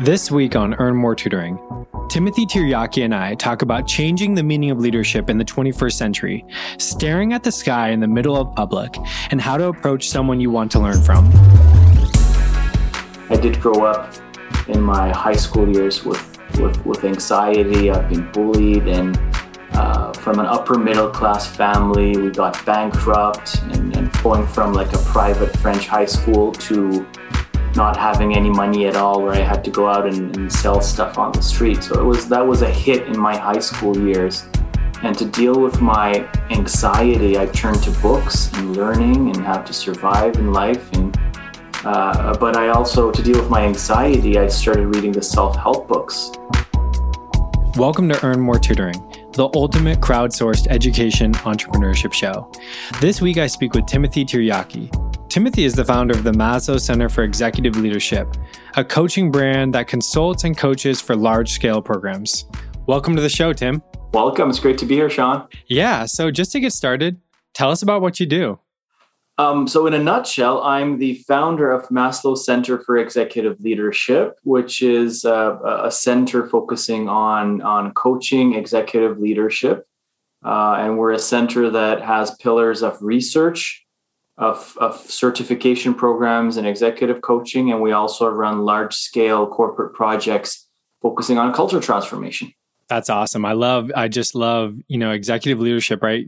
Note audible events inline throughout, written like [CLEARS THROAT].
This week on Earn More Tutoring, Timothy Tiryaki and I talk about changing the meaning of leadership in the 21st century, staring at the sky in the middle of public, and how to approach someone you want to learn from. I did grow up in my high school years with, with, with anxiety. I've been bullied, and uh, from an upper middle class family, we got bankrupt, and, and going from like a private French high school to not having any money at all where I had to go out and, and, sell stuff on the street. So it was that was a hit in my high school years. And to deal with my anxiety, I turned to books and learning and how to survive in life. And uh, but I also, to deal with my anxiety, I started reading the self-help books. Welcome to Earn More Tutoring, the ultimate crowdsourced education entrepreneurship show. This week, I speak with Timothy Tiryaki, Timothy is the founder of the Maslow Center for Executive Leadership, a coaching brand that consults and coaches for large scale programs. Welcome to the show, Tim. Welcome. It's great to be here, Sean. Yeah. So, just to get started, tell us about what you do. Um, so, in a nutshell, I'm the founder of Maslow Center for Executive Leadership, which is uh, a center focusing on, on coaching executive leadership. Uh, and we're a center that has pillars of research, of, of certification programs and executive coaching. And we also run large scale corporate projects focusing on culture transformation. That's awesome. I love, I just love, you know, executive leadership, right?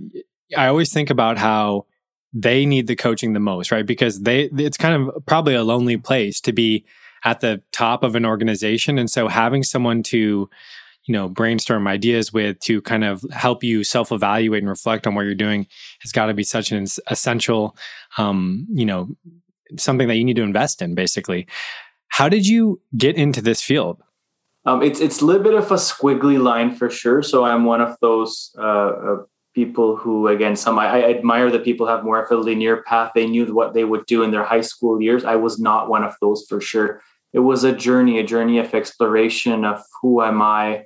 I always think about how they need the coaching the most, right? Because they, it's kind of probably a lonely place to be at the top of an organization. And so having someone to you know brainstorm ideas with to kind of help you self-evaluate and reflect on what you're doing has got to be such an essential um, you know something that you need to invest in basically. How did you get into this field? Um, it's it's a little bit of a squiggly line for sure so i'm one of those uh, uh, people who again some I, I admire that people have more of a linear path. They knew what they would do in their high school years. I was not one of those for sure. It was a journey a journey of exploration of who am i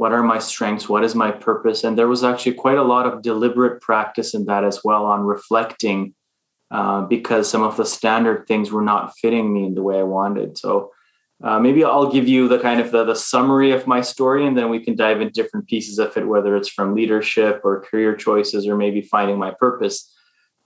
what are my strengths? What is my purpose? And there was actually quite a lot of deliberate practice in that as well on reflecting uh, because some of the standard things were not fitting me in the way i wanted. So uh, maybe i'll give you the kind of the, the summary of my story and then we can dive into different pieces of it whether it's from leadership or career choices or maybe finding my purpose.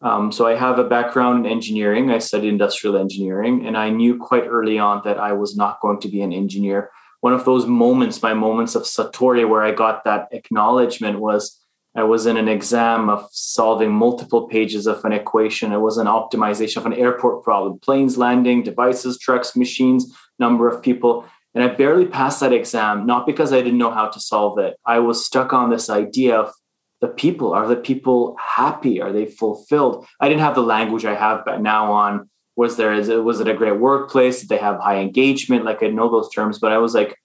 Um, so i have a background in engineering. I studied industrial engineering and i knew quite early on that i was not going to be an engineer one of those moments, my moments of Satori, where I got that acknowledgement was I was in an exam of solving multiple pages of an equation. It was an optimization of an airport problem planes landing, devices, trucks, machines, number of people. And I barely passed that exam, not because I didn't know how to solve it. I was stuck on this idea of the people. Are the people happy? Are they fulfilled? I didn't have the language I have but now on was there is it was it a great workplace? Did they have high engagement? Like i know those terms but i was like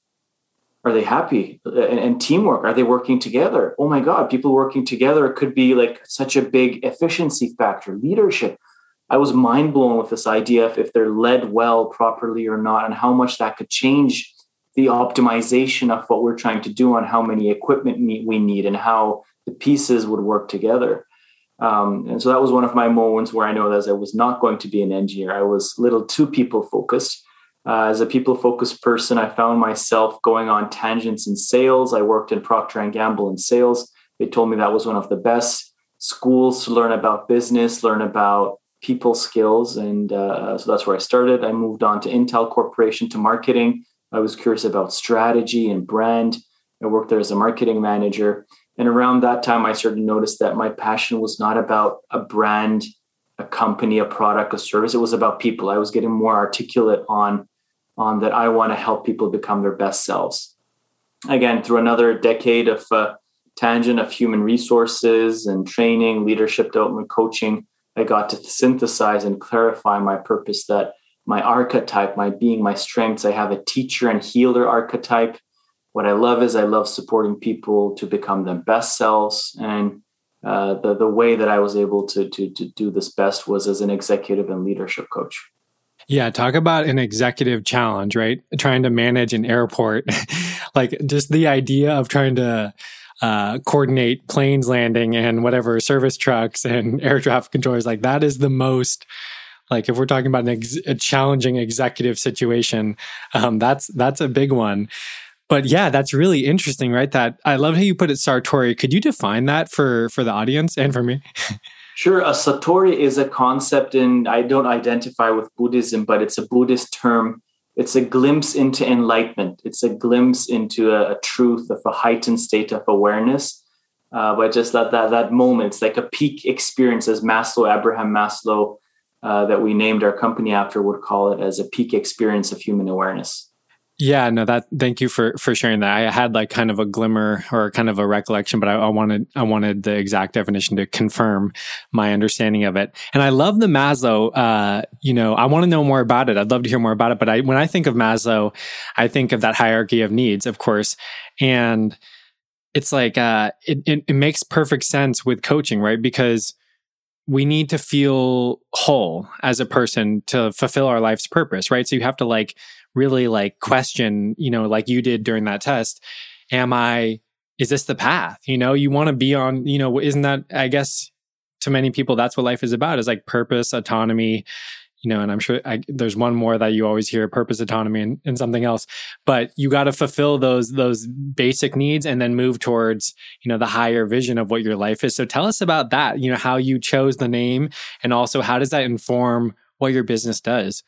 are they happy? And, and, teamwork are they working together? Oh my god people working together could be like such a big efficiency factor leadership. I was mind blown with this idea of if they're led well properly or not and how much that could change the optimization of what we're trying to do on how many equipment we need and how the pieces would work together um, and so that was one of my moments where I know that I was not going to be an engineer. I was a little too people focused. Uh, as a people focused person, I found myself going on tangents in sales. I worked in Procter and Gamble in sales. They told me that was one of the best schools to learn about business, learn about people skills, and uh, so that's where I started. I moved on to Intel Corporation to marketing. I was curious about strategy and brand. I worked there as a marketing manager. And around that time, I started to notice that my passion was not about a brand, a company, a product, a service. It was about people. I was getting more articulate on, on that I want to help people become their best selves. Again, through another decade of uh, tangent of human resources and training, leadership development, coaching, I got to synthesize and clarify my purpose that my archetype, my being, my strengths. I have a teacher and healer archetype what I love is I love supporting people to become their best selves. And uh, the the way that I was able to to to do this best was as an executive and leadership coach. Yeah, talk about an executive challenge, right? Trying to manage an airport, [LAUGHS] like just the idea of trying to uh, coordinate planes landing and whatever service trucks and [LAUGHS] air traffic controllers. Like that is the most Like if we're talking about ex- a challenging executive situation, um, that's that's a big one. But yeah, that's really interesting, right? That I love how you put it, Satori. Could you define that for for the audience and for me? [LAUGHS] Sure. A satori is a concept, and I don't identify with Buddhism, but it's a Buddhist term. It's a glimpse into enlightenment. It's a glimpse into a, a truth of a heightened state of awareness. Uh, but just that that that moment, it's like a peak experience, as Maslow, Abraham Maslow, uh, that we named our company after, would call it as a peak experience of human awareness. Yeah, no, that thank you for for sharing that. I had like kind of a glimmer or kind of a recollection, but I, I, wanted I wanted the exact definition to confirm my understanding of it. And I love the Maslow. Uh, you know, I want to know more about it. I'd love to hear more about it. But I, when I think of Maslow, I think of that hierarchy of needs, of course, and it's like uh, it, it it makes perfect sense with coaching, right? Because we need to feel whole as a person to fulfill our life's purpose, right? So you have to like really like question, you know, like you did during that test, am I, is this the path? You know, you want to be on, you know, isn't that, I guess, to many people, that's what life is about is like purpose, autonomy, you know, and I'm sure I, there's one more that you always hear purpose, autonomy, and, and something else. But you got to fulfill those those basic needs and then move towards you know the higher vision of what your life is. So tell us about that. You know, how you chose the name, and also how does that inform what your business does?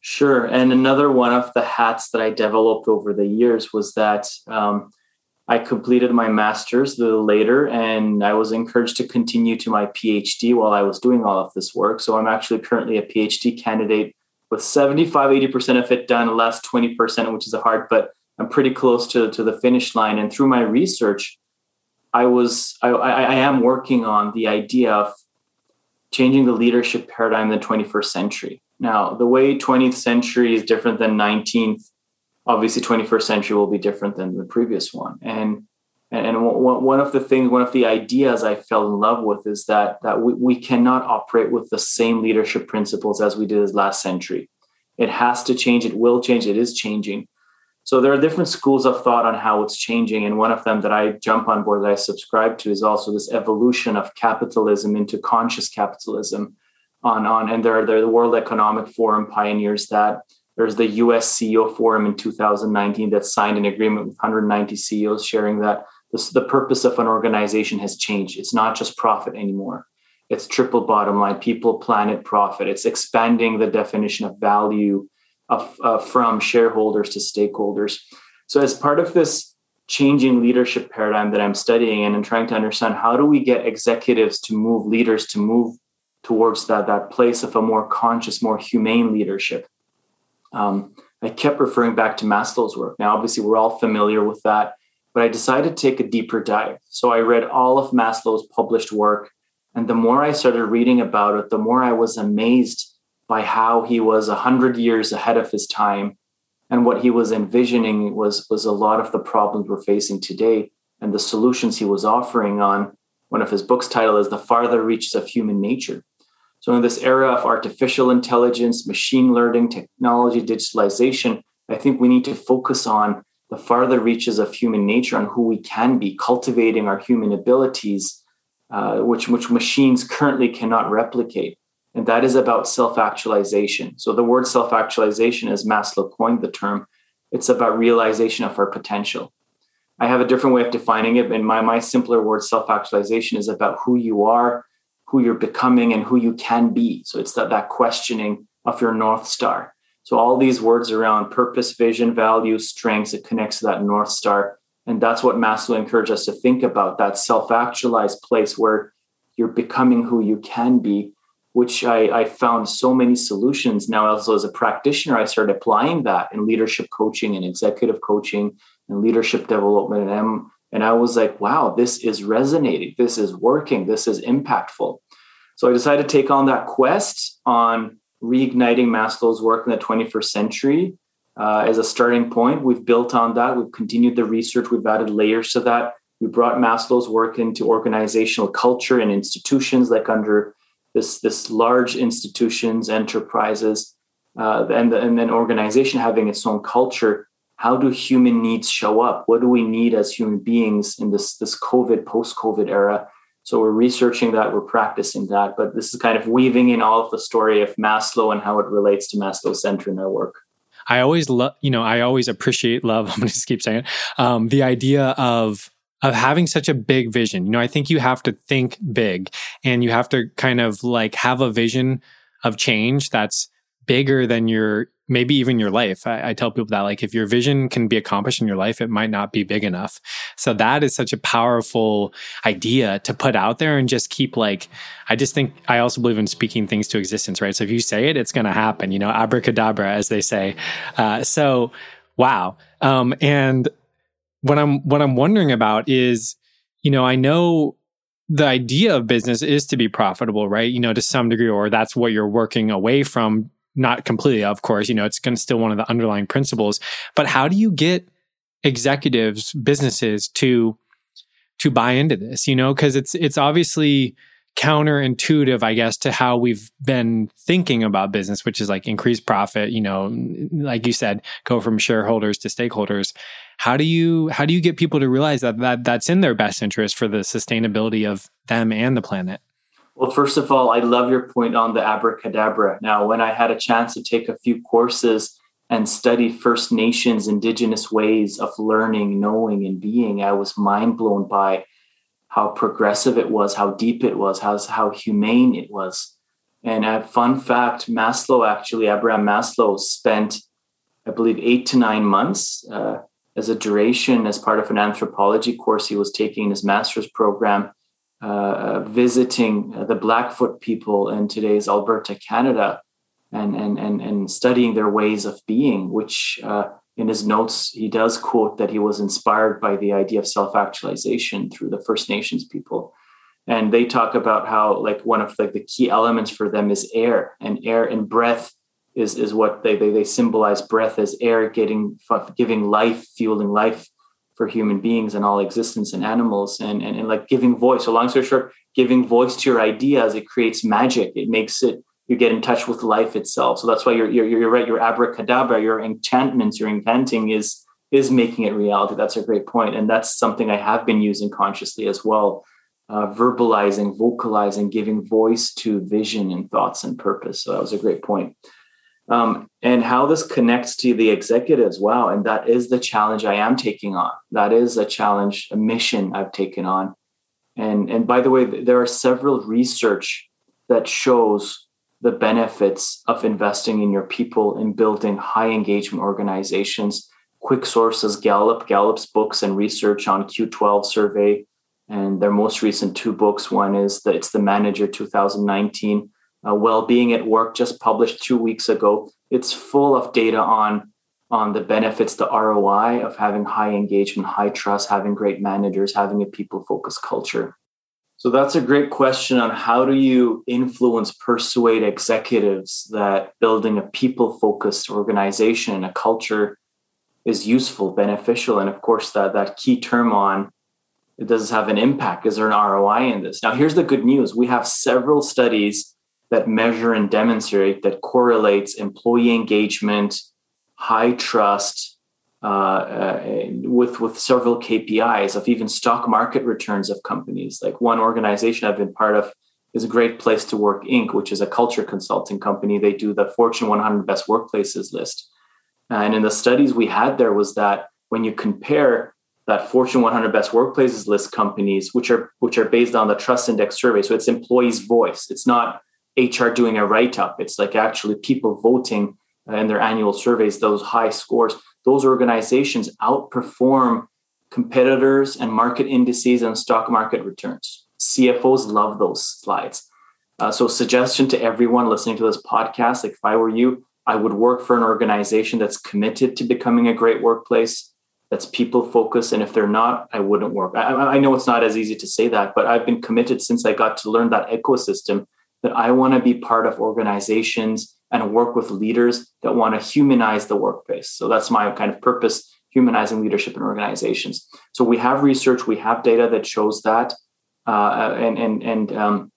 Sure. And another one of the hats that I developed over the years was that um, I completed my master's a little later and I was encouraged to continue to my PhD while I was doing all of this work. So I'm actually currently a PhD candidate with 75, 80% of it done, the last 20%, which is a hard, but I'm pretty close to, to the finish line. And through my research, I was I, I am working on the idea of changing the leadership paradigm in the 21st century. Now, the way 20th century is different than 19th, obviously 21st century will be different than the previous one. And and one of the things, one of the ideas I fell in love with is that that we, we cannot operate with the same leadership principles as we did as last century. It has to change. It will change. It is changing. So there are different schools of thought on how it's changing, and one of them that I jump on board that I subscribe to is also this evolution of capitalism into conscious capitalism, on on and there are the World Economic Forum pioneers that. There's the US CEO Forum in 2019 that signed an agreement with 190 CEOs sharing that this, the purpose of an organization has changed. It's not just profit anymore. It's triple bottom line, people, planet, profit. It's expanding the definition of value of, uh, from shareholders to stakeholders. So, as part of this changing leadership paradigm that I'm studying and I'm trying to understand how do we get executives to move leaders to move towards that that place of a more conscious, more humane leadership. Um, I kept referring back to Maslow's work. Now, obviously, we're all familiar with that, but I decided to take a deeper dive. So I read all of Maslow's published work, and the more I started reading about it, the more I was amazed by how he was a hundred years ahead of his time, and what he was envisioning was was a lot of the problems we're facing today, and the solutions he was offering on. One of his books' title is "The Farther Reaches of Human Nature." So, in this era of artificial intelligence, machine learning, technology, digitalization, I think we need to focus on the farther reaches of human nature and who we can be, cultivating our human abilities, uh, which, which machines currently cannot replicate. And that is about self actualization. So, the word self actualization, as Maslow coined the term, it's about realization of our potential. I have a different way of defining it. And my, my simpler word, self actualization, is about who you are who you're becoming and who you can be. So it's that, that questioning of your North Star. So all these words around purpose, vision, value, strengths, it connects to that North Star. And that's what Maslow encouraged us to think about that self actualized place where you're becoming who you can be, which I, I, found so many solutions. Now, also as a practitioner, I started applying that in leadership coaching and executive coaching and leadership development. And I'm and I was like, wow, this is resonating. This is working. This is impactful. So I decided to take on that quest on reigniting Maslow's work in the 21st century uh, as a starting point. We've built on that. We've continued the research. We've added layers to that. We brought Maslow's work into organizational culture and institutions, like under this, this large institutions, enterprises, uh, and, the, and then organization having its own culture how do human needs show up? What do we need as human beings in this, this COVID, post COVID era? So we're researching that, we're practicing that, but this is kind of weaving in all of the story of Maslow and how it relates to Maslow Center in our work. I always love, you know, I always appreciate love. [LAUGHS] I'm going to just keep saying it. Um, the idea of of having such a big vision. You know, I think you have to think big and you have to kind of like have a vision of change that's bigger than your maybe even your life. I, I, tell people that like if your vision can be accomplished in your life, it might not be big enough. So that is such a powerful idea to put out there and just keep like I just think I also believe in speaking things to existence, right? So if you say it, it's going to happen. You know, abracadabra, as they say. Uh, so wow. Um, and what I'm what I'm wondering about is, you know, I know the idea of business is to be profitable, right? You know, to some degree, or that's what you're working away from not completely, of course, you know, it's going to still one of the underlying principles. But how do you get executives, businesses to to buy into this? You know, because it's it's obviously counterintuitive, I guess, to how we've been thinking about business, which is like increase profit, you know, like you said, go from shareholders to stakeholders. How do you how do you get people to realize that, that that's in their best interest for the sustainability of them and the planet? Well, first of all, I love your point on the abracadabra. Now, when I had a chance to take a few courses and study First Nations indigenous ways of learning, knowing, and being, I was mind blown by how progressive it was, how deep it was, how, how humane it was. And a fun fact Maslow, actually, Abraham Maslow spent, I believe, eight to nine months uh, as a duration as part of an anthropology course he was taking in his master's program uh, visiting the Blackfoot people in today's Alberta, Canada, and and and and studying their ways of being. Which uh, in his notes he does quote that he was inspired by the idea of self-actualization through the First Nations people, and they talk about how like one of like the key elements for them is air, and air and breath is is what they they, they symbolize breath as air getting giving life, fueling life for human beings and all existence and animals and, and, and like giving voice. So long story short, giving voice to your ideas, it creates magic. It makes it you get in touch with life itself. So that's why you're, you're, you're right. Your abracadabra, your enchantments, your inventing is is making it reality. That's a great point, and that's something I have been using consciously as well. Uh, verbalizing, vocalizing, giving voice to vision and thoughts and purpose. So that was a great point um, and how this connects to the executives wow and that is the challenge i am taking on. That is a challenge a mission i've taken on. And and by the way there are several research that shows the benefits of investing in your people in building high engagement organizations. Quick sources gallup gallup's books and research on q12 survey and their most recent two books. One is that it's the manager 2019 uh, well-being at work just published two weeks ago. It's full of data on on the benefits the roi of having high engagement high trust having great managers having a people focused culture. So that's a great question on how do you influence persuade executives that building a people focused organization and a culture is useful beneficial and of course that that key term on it does have an impact. Is there an roi in this? Now here's the good news. We have several studies that measure and demonstrate that correlates employee engagement, high trust, uh, uh, with with several KPIs of even stock market returns of companies. Like one organization I've been part of is a Great Place to Work Inc., which is a culture consulting company. They do the Fortune 100 Best Workplaces list, and in the studies we had there was that when you compare that Fortune 100 Best Workplaces list companies, which are which are based on the Trust Index survey, so it's employees' voice. It's not HR doing a write up. It's like actually people voting in their annual surveys, those high scores. Those organizations outperform competitors and market indices and stock market returns. CFOs love those slides. Uh, so, suggestion to everyone listening to this podcast: like if I were you, I would work for an organization that's committed to becoming a great workplace, that's people focused. And if they're not, I wouldn't work. I, I know it's not as easy to say that, but I've been committed since I got to learn that ecosystem that I want to be part of organizations and work with leaders that want to humanize the workplace. So that's my kind of purpose humanizing leadership in organizations. So we have research, we have data that shows that. Uh, and and, and um,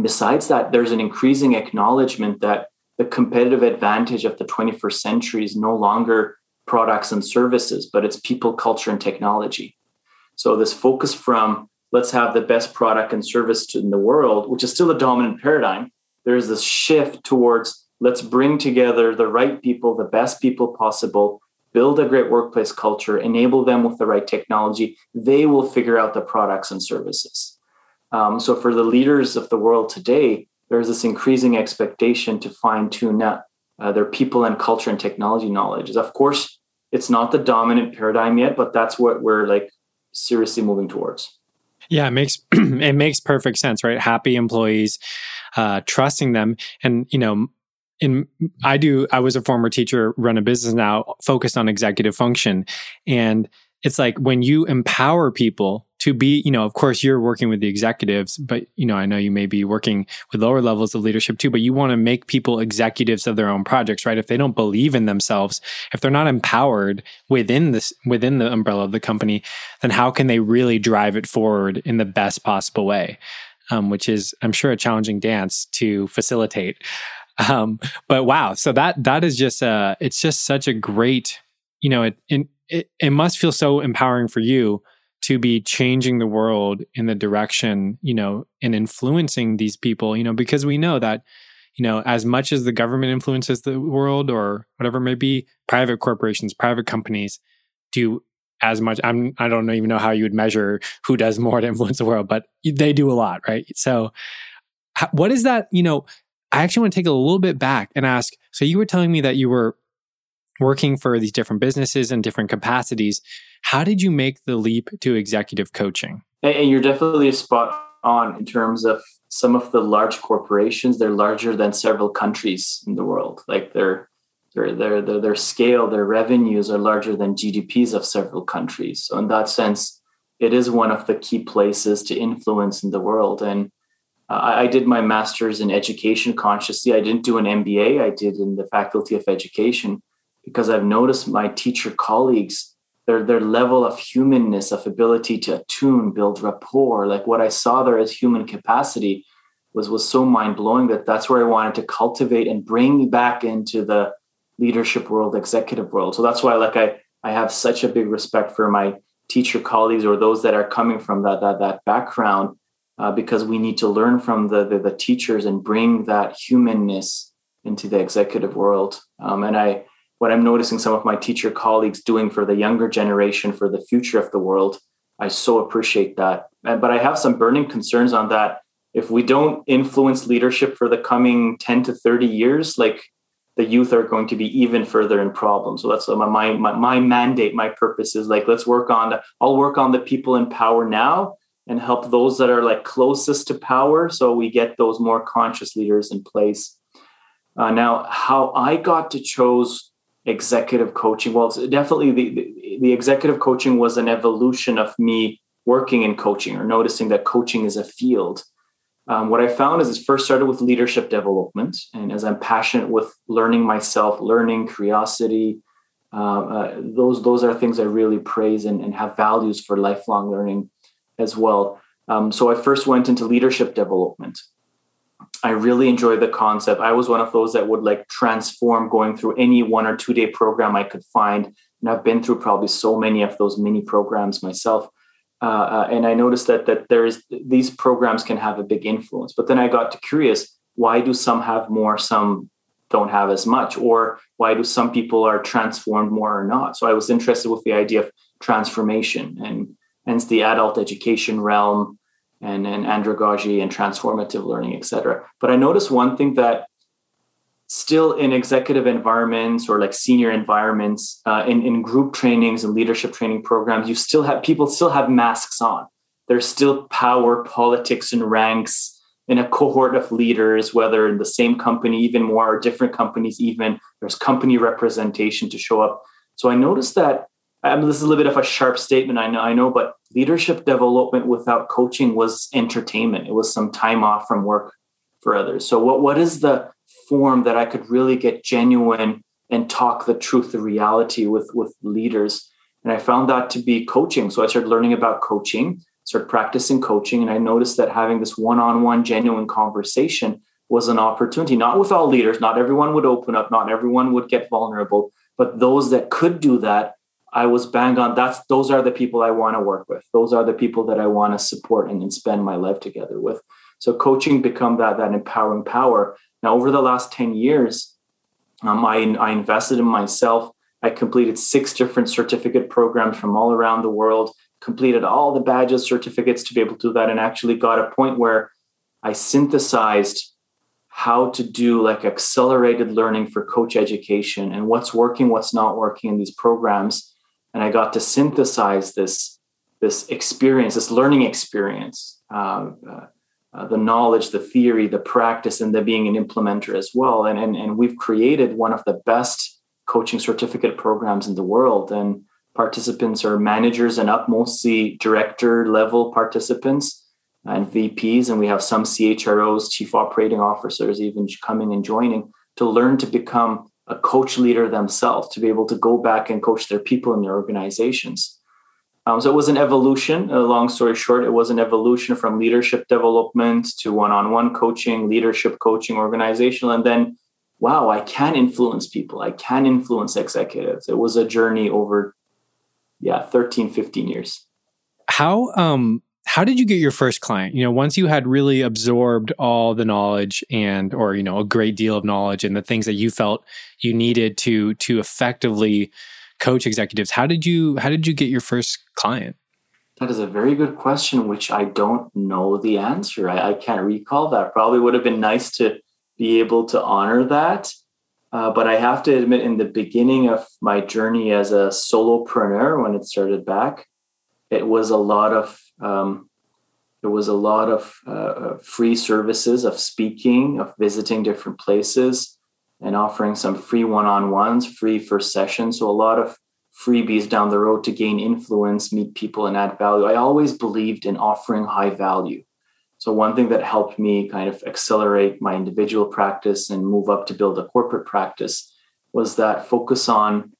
besides that, there's an increasing acknowledgement that the competitive advantage of the 21st century is no longer products and services, but it's people, culture, and technology. So this focus from let's have the best product and service in the world, which is still a dominant paradigm. There's this shift towards let's bring together the right people, the best people possible, build a great workplace culture, enable them with the right technology. They will figure out the products and services. Um, so for the leaders of the world today, there's this increasing expectation to fine tune uh, their people and culture and technology knowledge. Of course, it's not the dominant paradigm yet, but that's what we're like seriously moving towards. Yeah, it makes [CLEARS THROAT] it makes perfect sense, right? Happy employees, uh, trusting them, and you know, in I do. I was a former teacher, run a business now, focused on executive function, and it's like when you empower people to be, you know, of course you're working with the executives, but you know, I know you may be working with lower levels of leadership too, but you want to make people executives of their own projects, right? If they don't believe in themselves, if they're not empowered within this, within the umbrella of the company, then how can they really drive it forward in the best possible way? Um, which is, I'm sure, a challenging dance to facilitate. Um, but wow, so that that is just uh it's just such a great, you know, it, it it, it must feel so empowering for you to be changing the world in the direction, you know, and influencing these people, you know, because we know that, you know, as much as the government influences the world or whatever it may be, private corporations, private companies do as much. I'm, I don't even know how you would measure who does more to influence the world, but they do a lot, right? So, what is that? You know, I actually want to take a little bit back and ask. So, you were telling me that you were working for these different businesses and different capacities. How did you make the leap to executive coaching? And you're definitely spot on in terms of some of the large corporations. They're larger than several countries in the world. Like their their their their, their scale, their revenues are larger than GDPs of several countries. So in that sense, it is one of the key places to influence in the world. And uh, I did my master's in education consciously. I didn't do an MBA. I did in the Faculty of Education because I've noticed my teacher colleagues, their their level of humanness, of ability to attune, build rapport, like what I saw there as human capacity was was so mind blowing that that's where I wanted to cultivate and bring me back into the leadership world, executive world. So that's why like I I have such a big respect for my teacher colleagues or those that are coming from that that that background uh, because we need to learn from the, the, the teachers and bring that humanness into the executive world. Um, and I what I'm noticing some of my teacher colleagues doing for the younger generation for the future of the world. I so appreciate that. But I have some burning concerns on that. If we don't influence leadership for the coming 10 to 30 years, like the youth are going to be even further in problems. So that's my, my, my mandate, my purpose is like, let's work on the, I'll work on the people in power now and help those that are like closest to power. So we get those more conscious leaders in place. Uh, now, how I got to chose executive coaching. Well definitely the, the, the executive coaching was an evolution of me working in coaching or noticing that coaching is a field. Um, what i found is it first started with leadership development and as i'm passionate with learning myself learning curiosity uh, uh, those those are things i really praise and, and have values for lifelong learning as well. Um, so i first went into leadership development I really enjoy the concept. I was one of those that would like transform going through any one or two day program I could find. And I've been through probably so many of those mini programs myself. Uh, uh, and I noticed that that there is these programs can have a big influence. But then I got to curious: why do some have more, some don't have as much, or why do some people are transformed more or not? So I was interested with the idea of transformation, and hence the adult education realm and, and andragogy and transformative learning, et cetera. But I noticed one thing that still in executive environments or like senior environments, uh, in, in group trainings and leadership training programs, you still have people still have masks on. There's still power, politics, and ranks in a cohort of leaders, whether in the same company, even more, or different companies, even there's company representation to show up. So I noticed that I mean, this is a little bit of a sharp statement, I know, I know, but leadership development without coaching was entertainment. It was some time off from work for others. So, what what is the form that I could really get genuine and talk the truth, the reality with with leaders? And I found that to be coaching. So I started learning about coaching, started practicing coaching, and I noticed that having this one-on-one, genuine conversation was an opportunity. Not with all leaders, not everyone would open up, not everyone would get vulnerable, but those that could do that I was bang on. That's those are the people I want to work with. Those are the people that I want to support and, and spend my life together with. So coaching become that that empowering power. Now, over the last 10 years, um, I, I invested in myself. I completed six different certificate programs from all around the world, completed all the badges, certificates to be able to do that, and actually got a point where I synthesized how to do like accelerated learning for coach education and what's working, what's not working in these programs. And I got to synthesize this, this experience, this learning experience, uh, uh, uh, the knowledge, the theory, the practice, and the being an implementer as well. And, and, and we've created one of the best coaching certificate programs in the world. And participants are managers and up, mostly director level participants and VPs, and we have some CHROs, chief operating officers, even coming and joining to learn to become a coach leader themselves, to be able to go back and coach their people in their organizations. Um, so it was an evolution. A long story short, it was an evolution from leadership development to one-on-one coaching, leadership coaching, organizational, and then, wow, I can influence people. I can influence executives. It was a journey over, yeah, 13, 15 years. How um how did you get your first client? You know once you had really absorbed all the knowledge and or you know a great deal of knowledge and the things that you felt you needed to to effectively coach executives how did you how did you get your first client? That is a very good question which i don't know the answer. I, I can't recall that. Probably would have been nice to be able to honor that. Uh, but i have to admit in the beginning of my journey as a solopreneur when it started back it was a lot of um, was a lot of uh, uh, free services of speaking, of visiting different places, and offering some free one-on-ones, free first sessions. So a lot of freebies down the road to gain influence, meet people, and add value. I always believed in offering high value. So one thing that helped me kind of accelerate my individual practice and move up to build a corporate practice was that focus on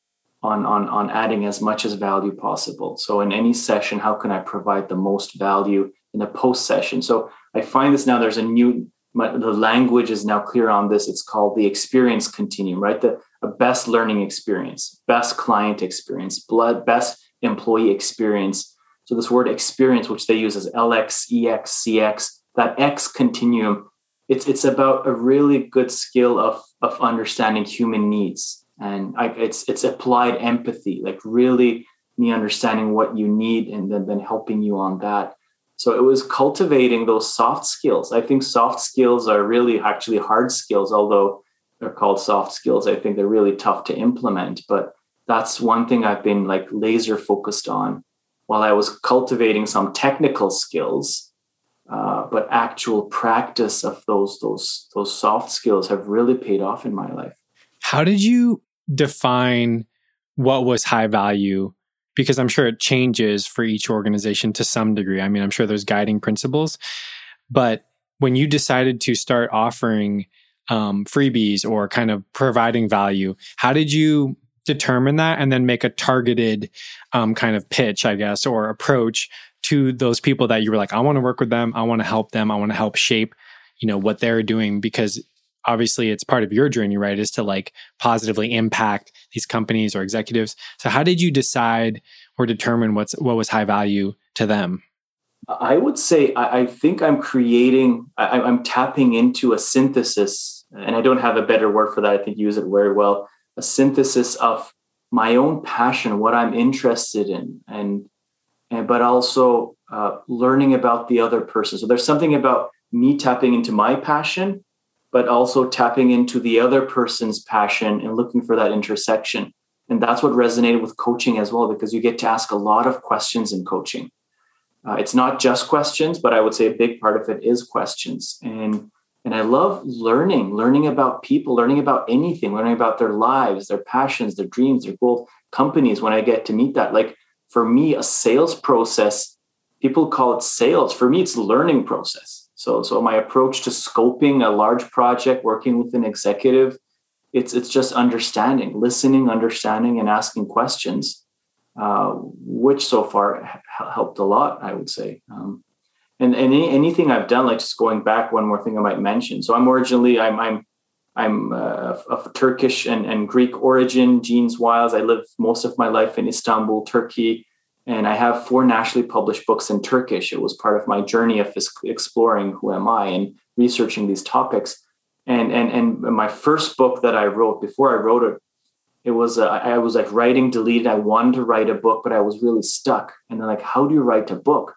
on, on, on adding as much as value possible. So in any session, how can I provide the most value in a post session? So I find this now there's a new, the language is now clear on this. It's called the experience continuum, right? The best learning experience, best client experience, blood, best employee experience. So this word experience, which they use as LX, EX, CX, that X continuum, it's, it's about a really good skill of, of understanding human needs and I, it's it's applied empathy like really me understanding what you need and then, then helping you on that. So it was cultivating those soft skills. I think soft skills are really actually hard skills although they're called soft skills. I think they're really tough to implement but that's one thing i've been like laser focused on while i was cultivating some technical skills uh, but actual practice of those those those soft skills have really paid off in my life. How did you define what was high value because I'm sure it changes for each organization to some degree. I mean, I'm sure there's guiding principles, but when you decided to start offering um, freebies or kind of providing value, how did you determine that and then make a targeted um, kind of pitch, I guess, or approach to those people that you were like, I want to work with them, I want to help them, I want to help shape, you know, what they're doing because obviously it's part of your journey, right? Is to like positively impact these companies or executives. So how did you decide or determine what's what was high value to them? I would say I, I think I'm creating, I, I'm tapping into a synthesis, and I don't have a better word for that. I think you use it very well. A synthesis of my own passion, what I'm interested in, and and but also uh, learning about the other person. So there's something about me tapping into my passion but also tapping into the other person's passion and looking for that intersection. And that's what resonated with coaching as well, because you get to ask a lot of questions in coaching. Uh, it's not just questions, but I would say a big part of it is questions. And and I love learning, learning about people, learning about anything, learning about their lives, their passions, their dreams, their goals, companies. When I get to meet that, like for me, a sales process, people call it sales. For me, it's learning process so, so my approach to scoping a large project, working with an executive, it's it's just understanding, listening, understanding, and asking questions, uh, which so far helped a lot, I would say. Um, and, and any, anything I've done, like just going back, one more thing I might mention. So I'm originally I'm I'm I'm uh, of Turkish and, and Greek origin, genes Wiles. I lived most of my life in Istanbul, Turkey, and I have four nationally published books in Turkish. It was part of my journey of exploring who am I and researching these topics. And and and my first book that I wrote before I wrote it, it was uh, I was like writing deleted. I wanted to write a book, but I was really stuck. And then like, how do you write a book?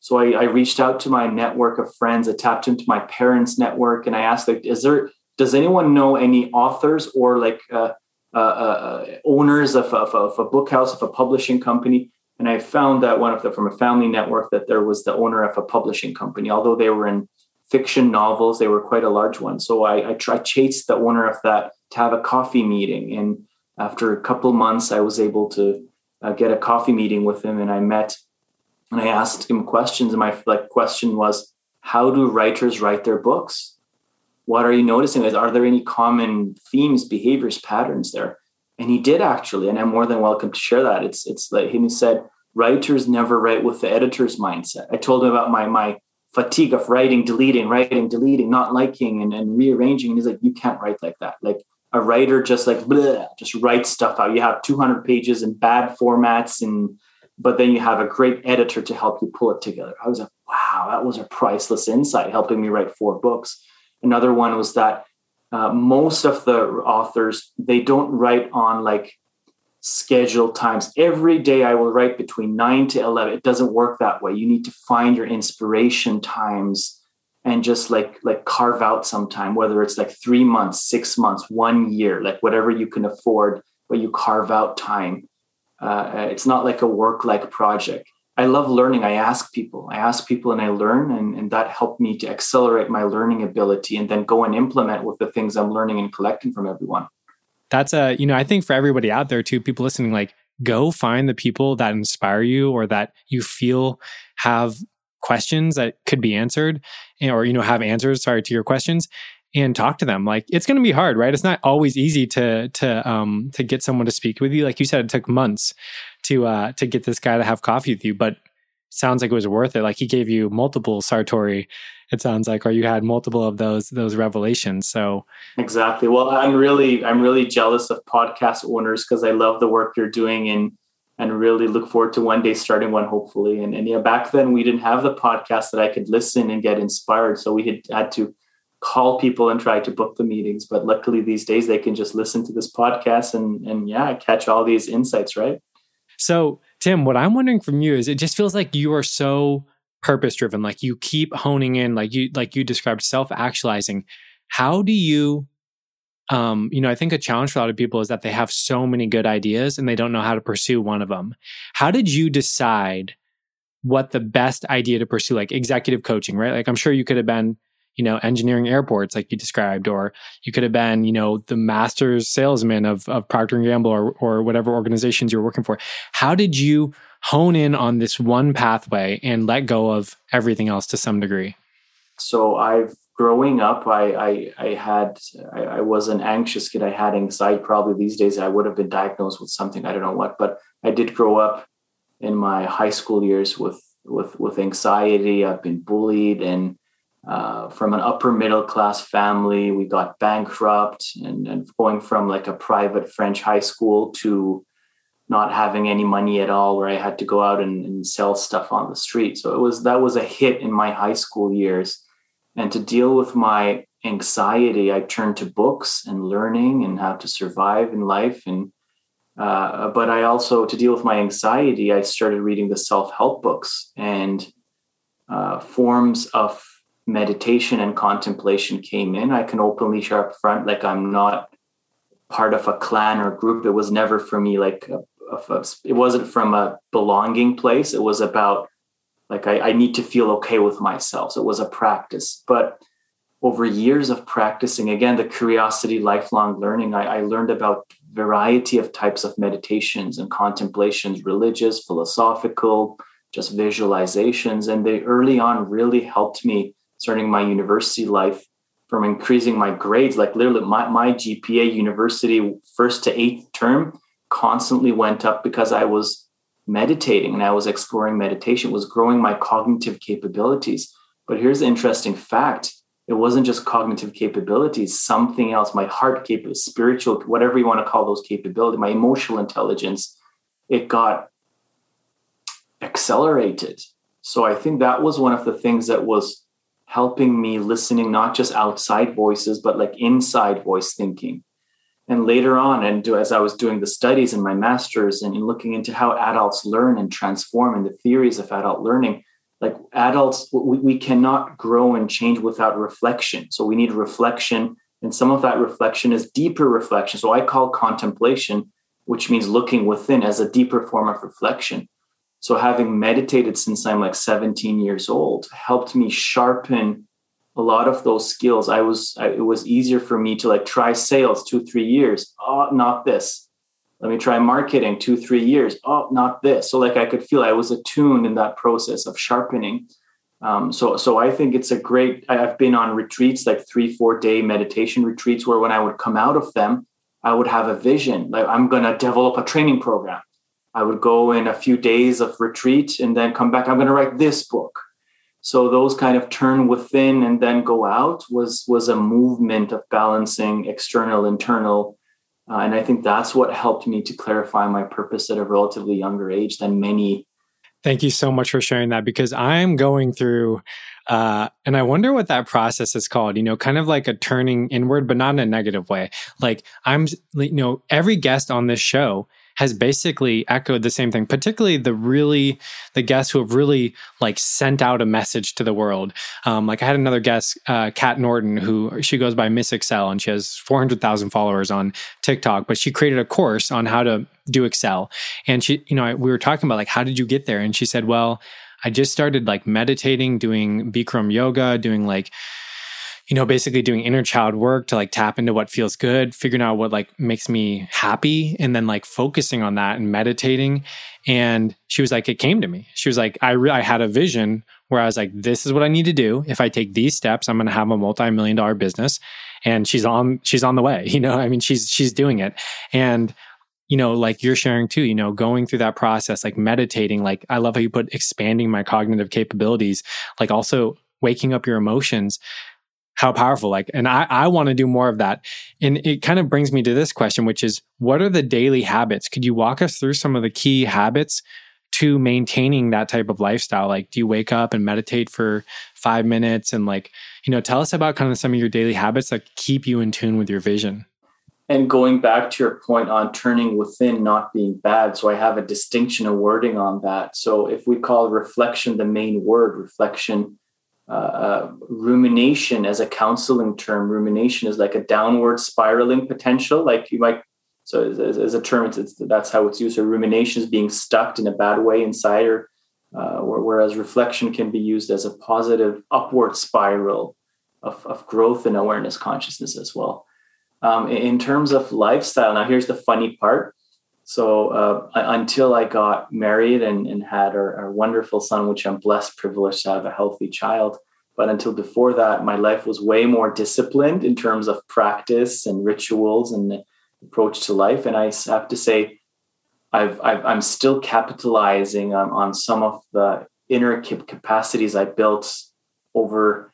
So I, I reached out to my network of friends. I tapped into my parents' network, and I asked, like, is there does anyone know any authors or like uh, uh, uh, owners of, of, of, a book house of a publishing company and i found that one of the from a family network that there was the owner of a publishing company. Although they were in fiction novels they were quite a large one. So i, I tried chased the owner of that to have a coffee meeting. And after a couple months i was able to uh, get a coffee meeting with him and i met and i asked him questions. And my like question was how do writers write their books? What are you noticing? Are there any common themes, behaviors, patterns there? And he did actually, and I'm more than welcome to share that. It's it's like he said, writers never write with the editor's mindset. I told him about my my fatigue of writing, deleting, writing, deleting, not liking, and, and rearranging. And he's like, you can't write like that. Like a writer just like bleh, just writes stuff out. You have 200 pages in bad formats, and but then you have a great editor to help you pull it together. I was like, wow, that was a priceless insight, helping me write four books. Another one was that uh, most of the authors they don't write on like scheduled times. Every day I will write between nine to eleven. It doesn't work that way. You need to find your inspiration times and just like like carve out some time, whether it's like three months, six months, one year, like whatever you can afford, but you carve out time. Uh, it's not like a work like project. I love learning. I ask people, I ask people and I learn, and, and that helped me to accelerate my learning ability and then go and implement with the things I'm learning and collecting from everyone. That's a, you know, I think for everybody out there too, people listening, like go find the people that inspire you or that you feel have questions that could be answered or, you know, have answers, sorry, to your questions and talk to them. Like it's going to be hard, right? It's not always easy to to um to get someone to speak with you. Like you said, it took months to uh to get this guy to have coffee with you, but sounds like it was worth it. Like he gave you multiple Satori. It sounds like, or you had multiple of those those revelations. So exactly. Well, I'm really I'm really jealous of podcast owners because I love the work you're doing and and really look forward to one day starting one hopefully. And and yeah, back then we didn't have the podcast that I could listen and get inspired, so we had had to call people and try to book the meetings. But luckily these days they can just listen to this podcast and and yeah, catch all these insights, right? So Tim, what I'm wondering from you is it just feels like you are so purpose driven, like you keep honing in, like you like you described, self actualizing. How do you um, you know, I think a challenge for a lot of people is that they have so many good ideas and they don't know how to pursue one of them. How did you decide what the best idea to pursue, like executive coaching, right? Like I'm sure you could have been you know, engineering airports like you described, or you could have been, you know, the master's salesman of, of Procter & Gamble or, or whatever organizations you're working for. How did you hone in on this one pathway and let go of everything else to some degree? So I've growing up, I, I, I had, I, I, was an anxious kid. I had anxiety. Probably these days I would have been diagnosed with something. I don't know what, but I did grow up in my high school years with, with, with anxiety. I've been bullied and uh, from an upper middle class family. We got bankrupt and, and going from like a private French high school to not having any money at all, where I had to go out and, and sell stuff on the street. So it was that was a hit in my high school years. And to deal with my anxiety, I turned to books and learning and how to survive in life. And uh, but I also, to deal with my anxiety, I started reading the self help books and uh, forms of meditation and contemplation came in, I can openly share up front, like I'm not part of a clan or group. It was never for me like a, a, it wasn't from a belonging place. It was about like I, I need to feel okay with myself. So it was a practice. But over years of practicing, again, the curiosity, lifelong learning, I, I learned about variety of types of meditations and contemplations, religious, philosophical, just visualizations. And they early on really helped me starting my university life from increasing my grades. Like literally my, my gpa university first to eighth term constantly went up because i was meditating and i was exploring meditation was growing my cognitive capabilities. But here's the interesting fact. It wasn't just cognitive capabilities, something else, my heart capability, spiritual, whatever you want to call those capabilities, my emotional intelligence, it got accelerated. So I think that was one of the things that was helping me listening, not just outside voices, but like inside voice thinking. And later on, and do, as I was doing the studies in my master's and looking into how adults learn and transform and the theories of adult learning, like adults we, we cannot grow and change without reflection. So we need reflection and some of that reflection is deeper reflection. So i call contemplation which means looking within as a deeper form of reflection so having meditated since i'm like 17 years old helped me sharpen a lot of those skills. I was I, it was easier for me to like try sales two three years. Oh not this. Let me try marketing two three years. Oh not this. So like i could feel i was attuned in that process of sharpening. Um, so so i think it's a great i've been on retreats like three four day meditation retreats where when i would come out of them i would have a vision like i'm going to develop a training program i would go in a few days of retreat and then come back i'm going to write this book so those kind of turn within and then go out was was a movement of balancing external internal uh, and I think that's what helped me to clarify my purpose at a relatively younger age than many. Thank you so much for sharing that because I'm going through, uh, and I wonder what that process is called, you know, kind of like a turning inward, but not in a negative way. Like I'm, you know, every guest on this show has basically echoed the same thing, particularly the really, the guests who have really like sent out a message to the world. Um, like I had another guest, uh, Kat Norton, who she goes by Miss Excel and she has 400,000 followers on TikTok, but she created a course on how to do Excel. And she, you know, we were talking about like, how did you get there? And she said, well, I just started like meditating, doing Bikram yoga, doing like, you know, basically doing inner child work to like tap into what feels good, figuring out what like makes me happy, and then like focusing on that and meditating. And she was like, it came to me. She was like, I re- I had a vision where I was like, this is what I need to do. If I take these steps, I'm going to have a multi-million dollar business. And she's on she's on the way. [LAUGHS] You know, I mean, she's she's doing it. And you know, like you're sharing too, you know, going through that process, like meditating, like I love how you put expanding my cognitive capabilities, like also waking up your emotions how powerful like and i i want to do more of that. And it kind of brings me to this question which is what are the daily habits? Could you walk us through some of the key habits to maintaining that type of lifestyle? Like do you wake up and meditate for 5 minutes and like you know tell us about kind of some of your daily habits that keep you in tune with your vision. And going back to your point on turning within not being bad so i have a distinction of wording on that. So if we call reflection the main word reflection uh, uh, rumination as a counseling term. Rumination is like a downward spiraling potential. Like you might, so as, as a term, it's, it's, that's how it's used. So rumination is being stuck in a bad way inside, or uh, whereas reflection can be used as a positive upward spiral of, of growth and awareness consciousness as well. Um, in terms of lifestyle, now here's the funny part. So uh, until I got married and, and had our, our, wonderful son, which I'm blessed, privileged to have a healthy child, but until before that, my life was way more disciplined in terms of practice and rituals and approach to life. And I have to say, I've, i am still capitalizing on, on some of the inner capacities I built over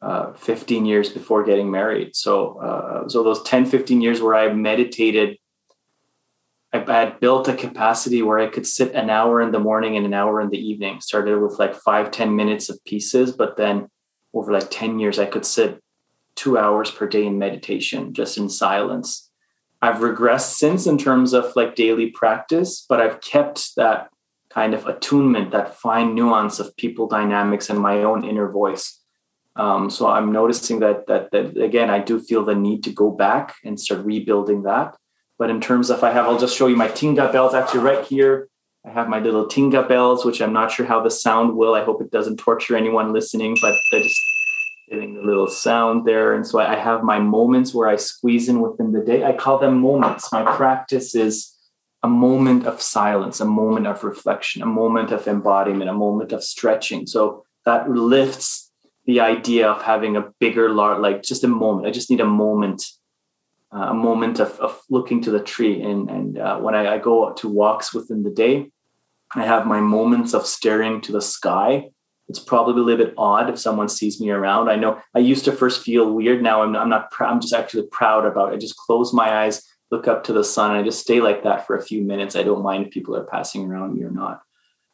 uh, 15 years before getting married. So, uh, so those 10, 15 years where I meditated I had built a capacity where I could sit an hour in the morning and an hour in the evening. Started with like five ten minutes of pieces, but then over like 10 years, I could sit two hours per day in meditation, just in silence. I've regressed since in terms of like daily practice, but I've kept that kind of attunement, that fine nuance of people dynamics and my own inner voice. Um, so I'm noticing that, that that again, I do feel the need to go back and start rebuilding that. But in terms of I have, I'll just show you my tingsha bells actually right here. I have my little tingsha bells, which I'm not sure how the sound will. I hope it doesn't torture anyone listening, but I just getting the little sound there. And so I have my moments where I squeeze in within the day. I call them moments. My practice is a moment of silence, a moment of reflection, a moment of embodiment, a moment of stretching. So that lifts the idea of having a bigger, large, like just a moment. I just need a moment uh, a moment of, of looking to the tree. And, and uh, when I, I go to walks within the day, I have my moments of staring to the sky it's probably a little bit odd if someone sees me around. I know I used to first feel weird. Now I'm, I'm not. I'm just actually proud about it. I just close my eyes, look up to the sun, and I just stay like that for a few minutes. I don't mind if people are passing around me or not.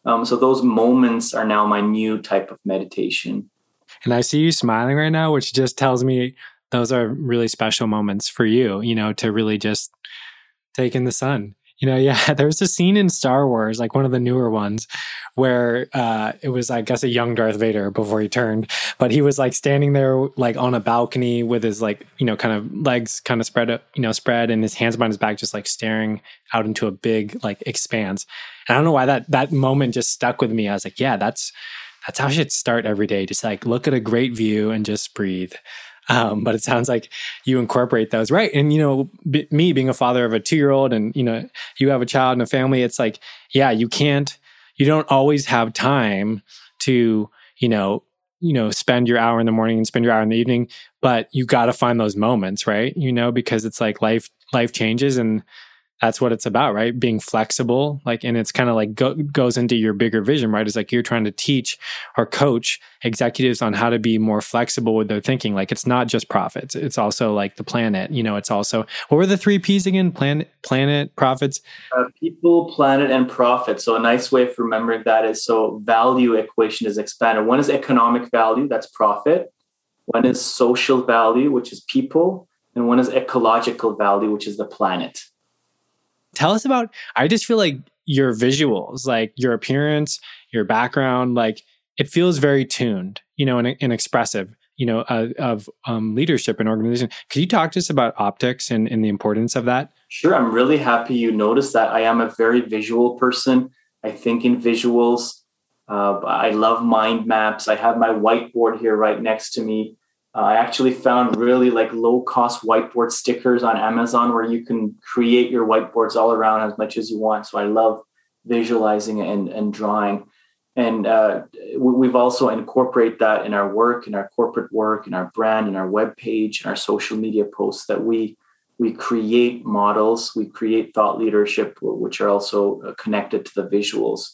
Um, so those moments are now my new type of meditation. And I see you smiling right now, which just tells me those are really special moments for you, you know, to really just take in the sun. You know, [LAUGHS] yeah, there's a scene in Star Wars, like one of the newer ones, where uh, it was, I guess, a young Darth Vader before he turned, but he was like standing there, like on a balcony with his like, you know, kind of legs kind of spread, you know, spread, and his hands behind his back, just like staring out into a big like expanse. And I don't know why that that moment just stuck with me. I was like, yeah, that's that's how I should start every day. Just like look at a great view and just breathe. Um, but it sounds like you incorporate those, right? And you know, b- me being a father of a two-year-old, and you know, you have a child and a family. It's like, yeah, you can't, you don't always have time to, you know, you know, spend your hour in the morning and spend your hour in the evening, but you got to find those moments, right? You know, because it's like life, life changes, and that's what it's about, right? Being flexible, like, and it's kind of like go, goes into your bigger vision, right? It's like you're trying to teach or coach executives on how to be more flexible with their thinking. Like, it's not just profits; it's also like the planet. You know, it's also what were the three P's again? Planet, planet, profits, uh, people, planet, and profit. So a nice way of remembering that is so value equation is expanded. One is economic value, that's profit. One is social value, which is people, and one is ecological value, which is the planet. Tell us about, I just feel like your visuals, like your appearance, your background, like it feels very tuned, you know, and, and expressive, you know, uh, of um, leadership and organization. Could you talk to us about optics and, and the importance of that? Sure. I'm really happy you noticed that. I am a very visual person. I think in visuals. Uh, I love mind maps. I have my whiteboard here right next to me. Uh, I actually found really like low cost whiteboard stickers on Amazon where you can create your whiteboards all around as much as you want. So I love visualizing and, and drawing. And uh, we've also incorporate that in our work, in our corporate work, in our brand, in our web page, in our social media posts that we we create models, we create thought leadership, which are also uh, connected to the visuals.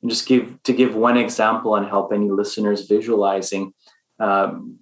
And just give to give one example and help any listeners visualizing. Um,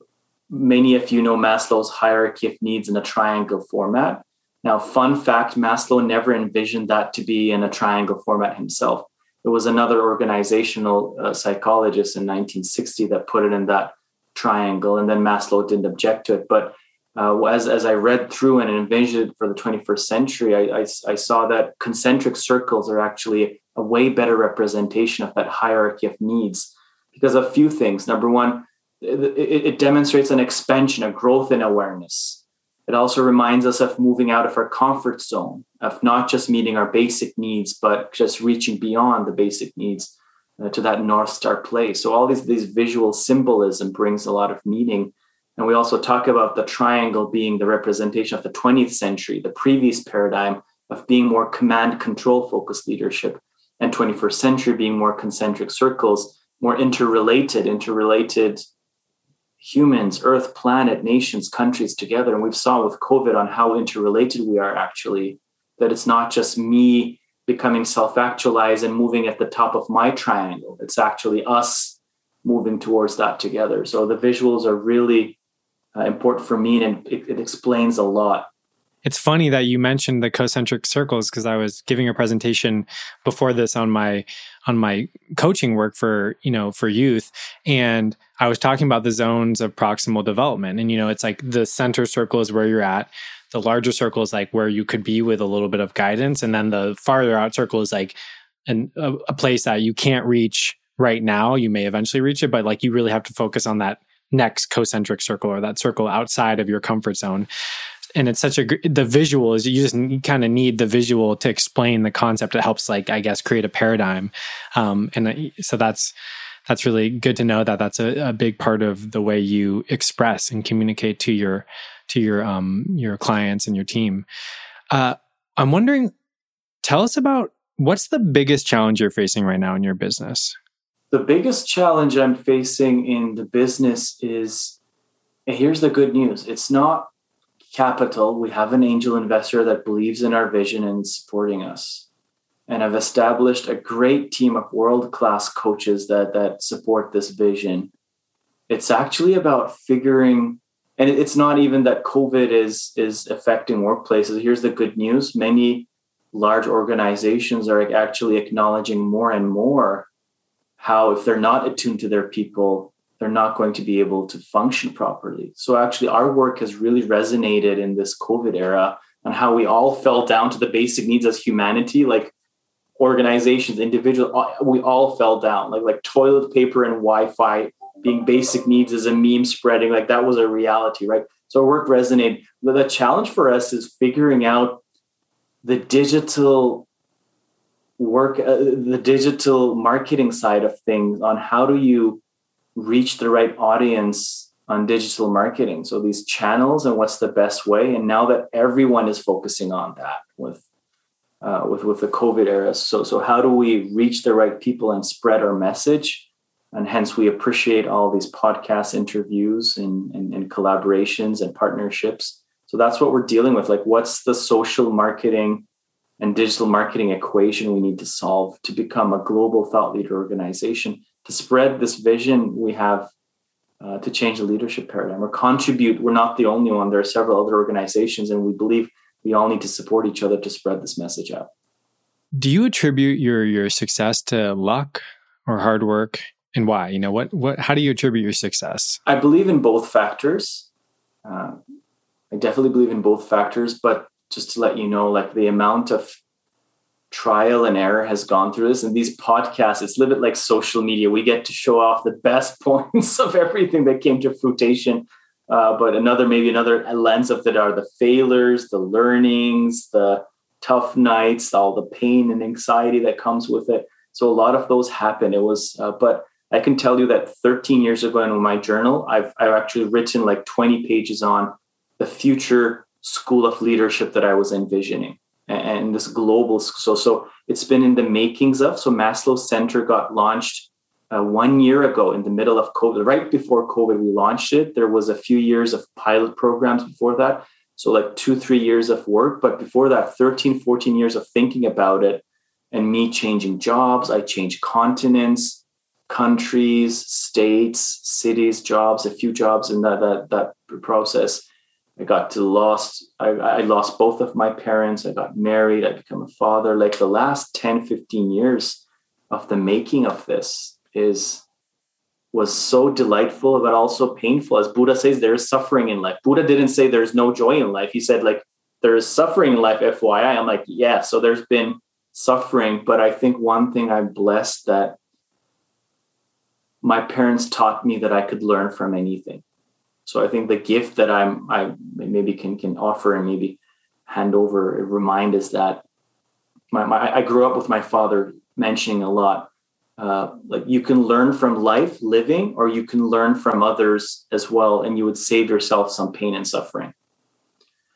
many of you know Maslow's hierarchy of needs in a triangle format. Now, fun fact Maslow never envisioned that to be in a triangle format himself. It was another organizational uh, psychologist in 1960 that put it in that triangle, and then Maslow didn't object to it. But uh, as, as I read through and envisioned for the 21st century, I, I, I saw that concentric circles are actually a way better representation of that hierarchy of needs because of a few things. Number one, it, it demonstrates an expansion, a growth in awareness. It also reminds us of moving out of our comfort zone, of not just meeting our basic needs, but just reaching beyond the basic needs uh, to that North Star place. So all these, these visual symbolism brings a lot of meaning. And we also talk about the triangle being the representation of the 20th century, the previous paradigm of being more command control focused leadership, and 21st century being more concentric circles, more interrelated, interrelated humans, Earth, planet, nations, countries together. And we've saw with COVID on how interrelated we are actually, that it's not just me becoming self-actualized and moving at the top of my triangle. It's actually us moving towards that together. So the visuals are really uh, important for me and it, it explains a lot it's funny that you mentioned the concentric circles because I was giving a presentation before this on my on my coaching work for you know for youth, and I was talking about the zones of proximal development, and you know it's like the center circle is where you're at, the larger circle is like where you could be with a little bit of guidance, and then the farther out circle is like an, a, a place that you can't reach right now. You may eventually reach it, but like you really have to focus on that next concentric circle or that circle outside of your comfort zone and it's such a the visual is you just kind of need the visual to explain the concept. It helps like i guess create a paradigm um, and so that's that's really good to know that that's a, a, big part of the way you express and communicate to your to your um your clients and your team. Uh, i'm wondering tell us about what's the biggest challenge you're facing right now in your business? The biggest challenge i'm facing in the business is and here's the good news. It's not capital. We have an angel investor that believes in our vision and supporting us. and I've established a great team of world class coaches that that support this vision. It's actually about figuring, and it's not even that COVID is is affecting workplaces. Here's the good news: many large organizations are actually acknowledging more and more how if they're not attuned to their people they're not going to be able to function properly. So actually our work has really resonated in this covid era on how we all fell down to the basic needs as humanity like organizations individuals we all fell down like like toilet paper and wi-fi being basic needs as a meme spreading like that was a reality right? So our work resonated. The challenge for us is figuring out the digital work uh, the digital marketing side of things on how do you reach the right audience on digital marketing. So these channels and what's the best way. And now that everyone is focusing on that with uh, with with the covid era. So so how do we reach the right people and spread our message? And hence we appreciate all these podcast interviews and, and, and collaborations and partnerships. So that's what we're dealing with. Like, what's the social marketing and digital marketing equation we need to solve to become a global thought leader organization to spread this vision we have uh, to change the leadership paradigm or contribute? We're not the only one. There are several other organizations, and we believe we all need to support each other to spread this message out. Do you attribute your your success to luck or hard work, and why? You know what what? How do you attribute your success? I believe in both factors. Uh, I definitely believe in both factors, but just to let you know, like the amount of trial and error has gone through this and these podcasts, it's a little bit like social media. We get to show off the best [LAUGHS] points of everything that came to fruition. Uh, but another, maybe another lens of that are the failures, the learnings, the tough nights, all the pain and anxiety that comes with it. So a lot of those happen. It was, uh, but I can tell you that 13 years ago in my journal, I've I've actually written like 20 pages on the future school of leadership that I was envisioning and this global so so it's been in the makings of so Maslow Center got launched uh, one year ago in the middle of COVID right before COVID we launched it. There was a few years of pilot programs before that so like two three years of work but before that 13 14 years of thinking about it and me changing jobs. I changed continents countries states cities jobs a few jobs in that that that process I got to lost, I, I lost both of my parents. I got married. I became a father. Like the last 10, 15 years of the making of this is was so delightful, but also painful. As Buddha says, there is suffering in life. Buddha didn't say there's no joy in life. He said, like, there is suffering in life, FYI. I'm like, yeah, so there's been suffering. But I think one thing I'm blessed that my parents taught me that I could learn from anything so I think the gift that I'm I maybe can can offer and maybe hand over remind is that my, my I grew up with my father mentioning a lot uh, like you can learn from life living or you can learn from others as well and you would save yourself some pain and suffering.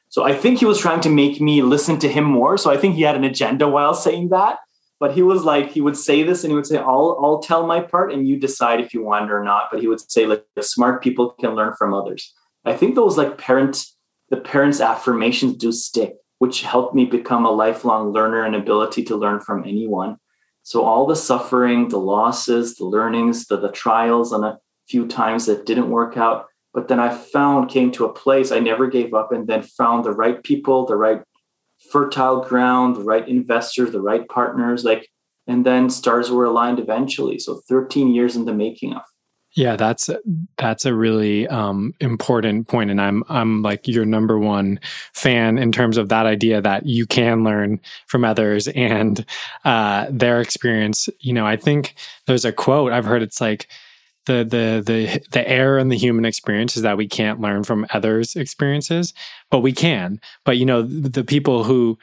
So i think he was trying to make me listen to him more. So i think he had an agenda while saying that but he was like he would say this and he would say i'll i'll tell my part and you decide if you want it or not. But he would say like smart people can learn from others. I think those like parent the parents affirmations do stick which helped me become a lifelong learner and ability to learn from anyone. So all the suffering the losses the learnings the, the trials and a few times that didn't work out but then i found came to a place i never gave up and then found the right people the right fertile ground, the right investors, the right partners, like, and then stars were aligned eventually. So 13 years in the making of. Yeah, that's that's a really um, important point, and I'm I'm like your number one fan in terms of that idea that you can learn from others and uh, their experience. You know, I think there's a quote I've heard. It's like the the the the error in the human experience is that we can't learn from others' experiences, but we can. But you know, the, the people who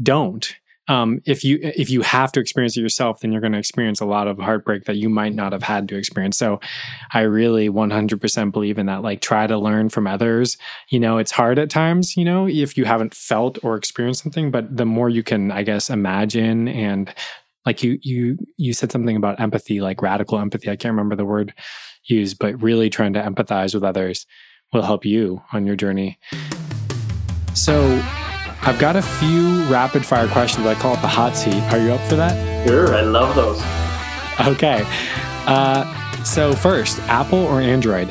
don't, um, if you if you have to experience it yourself, then you're going to experience a lot of heartbreak that you might not have had to experience. So, I really 100% believe in that. Like, try to learn from others. You know, it's hard at times. You know, if you haven't felt or experienced something, but the more you can, I guess, imagine and like you you you said something about empathy like radical empathy i can't remember the word used but really trying to empathize with others will help you on your journey so I've got a few rapid fire questions. I call it the hot seat. Are you up for that? Sure, I love those. Okay. Uh, so, first, Apple or Android?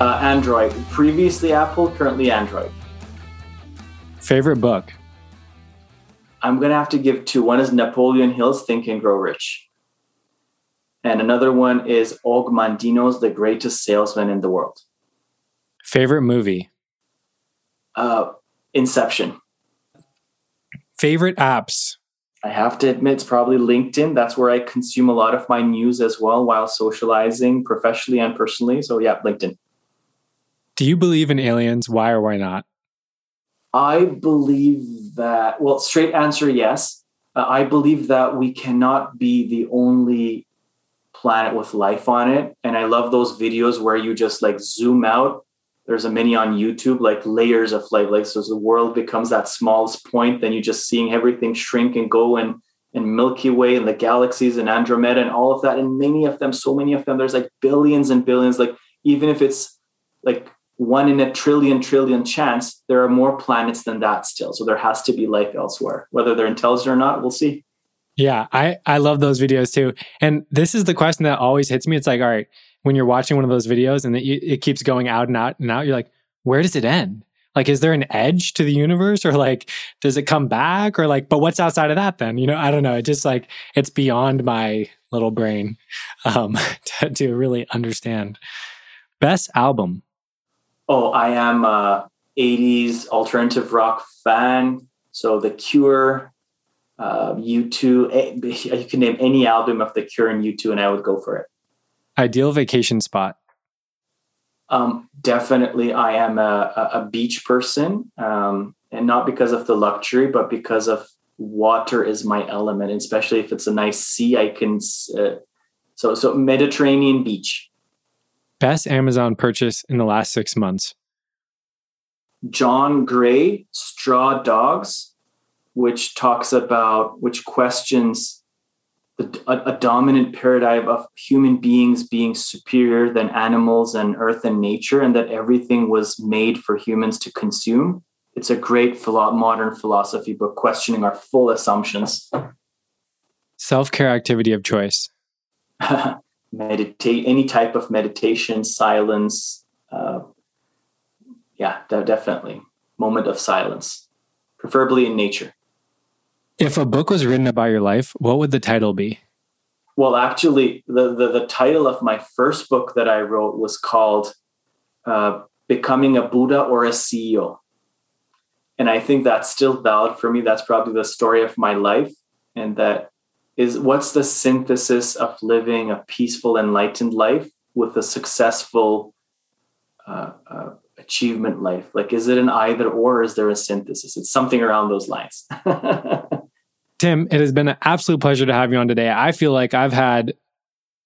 Uh, Android. Previously Apple, currently Android. Favorite book? I'm going to have to give two. One is Napoleon Hill's Think and Grow Rich. And another one is Og Mandino's The Greatest Salesman in the World. Favorite movie? Uh, Inception. Favorite apps? I have to admit, it's probably LinkedIn. That's where I consume a lot of my news as well while socializing professionally and personally. So, yeah, LinkedIn. Do you believe in aliens? Why or why not? I believe that, well, straight answer yes. Uh, I believe that we cannot be the only planet with life on it. And I love those videos where you just like zoom out. There's a mini on YouTube, like layers of light. Like, so the world becomes that smallest point, then you're just seeing everything shrink and go and and Milky Way and the galaxies and Andromeda and all of that. And many of them, so many of them, there's like billions and billions. Like, even if it's like one in a trillion trillion chance there are more planets than that still. So there has to be life elsewhere. Whether they're intelligent or not we'll see. Yeah i i love those videos too. And this is the question that always hits me. It's like all right when you're watching one of those videos and it, it keeps going out and out and out you're like where does it end? Like is there an edge to the universe or like does it come back? Or like but what's outside of that then? You know i don't know. It just like it's beyond my little brain um [LAUGHS] to, to really understand. Best album Oh, I am a 80s alternative rock fan. So The Cure, uh, U2, eh, [LAUGHS] you can name any album of The Cure and U2, and I would go for it. Ideal vacation spot? Um, definitely, I am a, a beach person, um, and not because of the luxury, but because of water is my element, especially if it's a nice sea. I can uh, so so Mediterranean beach. Best Amazon purchase in the last six months. John Gray, Straw Dogs, which talks about, which questions the, a, a, dominant paradigm of human beings being superior than animals and earth and nature, and that everything was made for humans to consume. It's a great philo- modern philosophy book questioning our full assumptions. Self care activity of choice. [LAUGHS] meditate any type of meditation silence uh, yeah definitely. Moment of silence preferably in nature. If a book was written about your life what would the title be? Well actually the, the, the title of my first book that i wrote was called uh, becoming a buddha or a ceo and i think that's still valid for me. That's probably the story of my life and that is what's the synthesis of living a peaceful, enlightened life with a successful uh, uh, achievement life? Like, is it an either or? Is there a synthesis? It's something around those lines. [LAUGHS] Tim, it has been an absolute pleasure to have you on today. I feel like I've had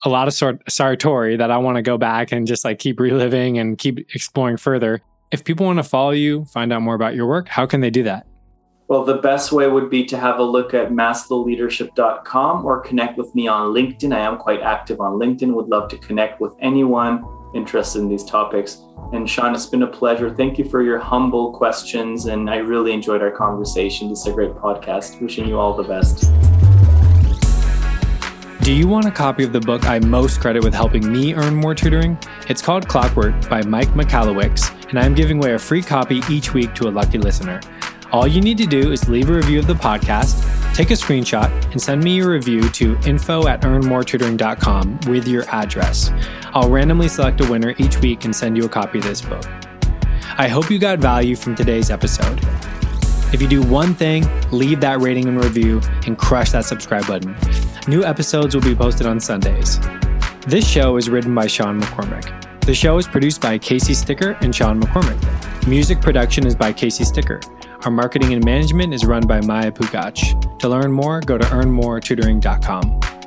a lot of sort Satori that I want to go back and just like keep reliving and keep exploring further. If people want to follow you, find out more about your work, how can they do that? Well, the best way would be to have a look at maslowleadership.com or connect with me on LinkedIn. I am quite active on LinkedIn, would love to connect with anyone interested in these topics. And Sean, it's been a pleasure. Thank you for your humble questions. And I really enjoyed our conversation. This is a great podcast. Wishing you all the best. Do you want a copy of the book I most credit with helping me earn more tutoring? It's called Clockwork by Mike Michalowicz, and I'm giving away a free copy each week to a lucky listener. All you need to do is leave a review of the podcast, take a screenshot, and send me your review to info at earnmoretutoring.com with your address. I'll randomly select a winner each week and send you a copy of this book. I hope you got value from today's episode. If you do one thing, leave that rating and review and crush that subscribe button. New episodes will be posted on Sundays. This show is written by Sean McCormick. The show is produced by Casey Sticker and Sean McCormick. Music production is by Casey Sticker. Our marketing and management is run by Maya Pugach. To learn more, go to earnmoretutoring.com.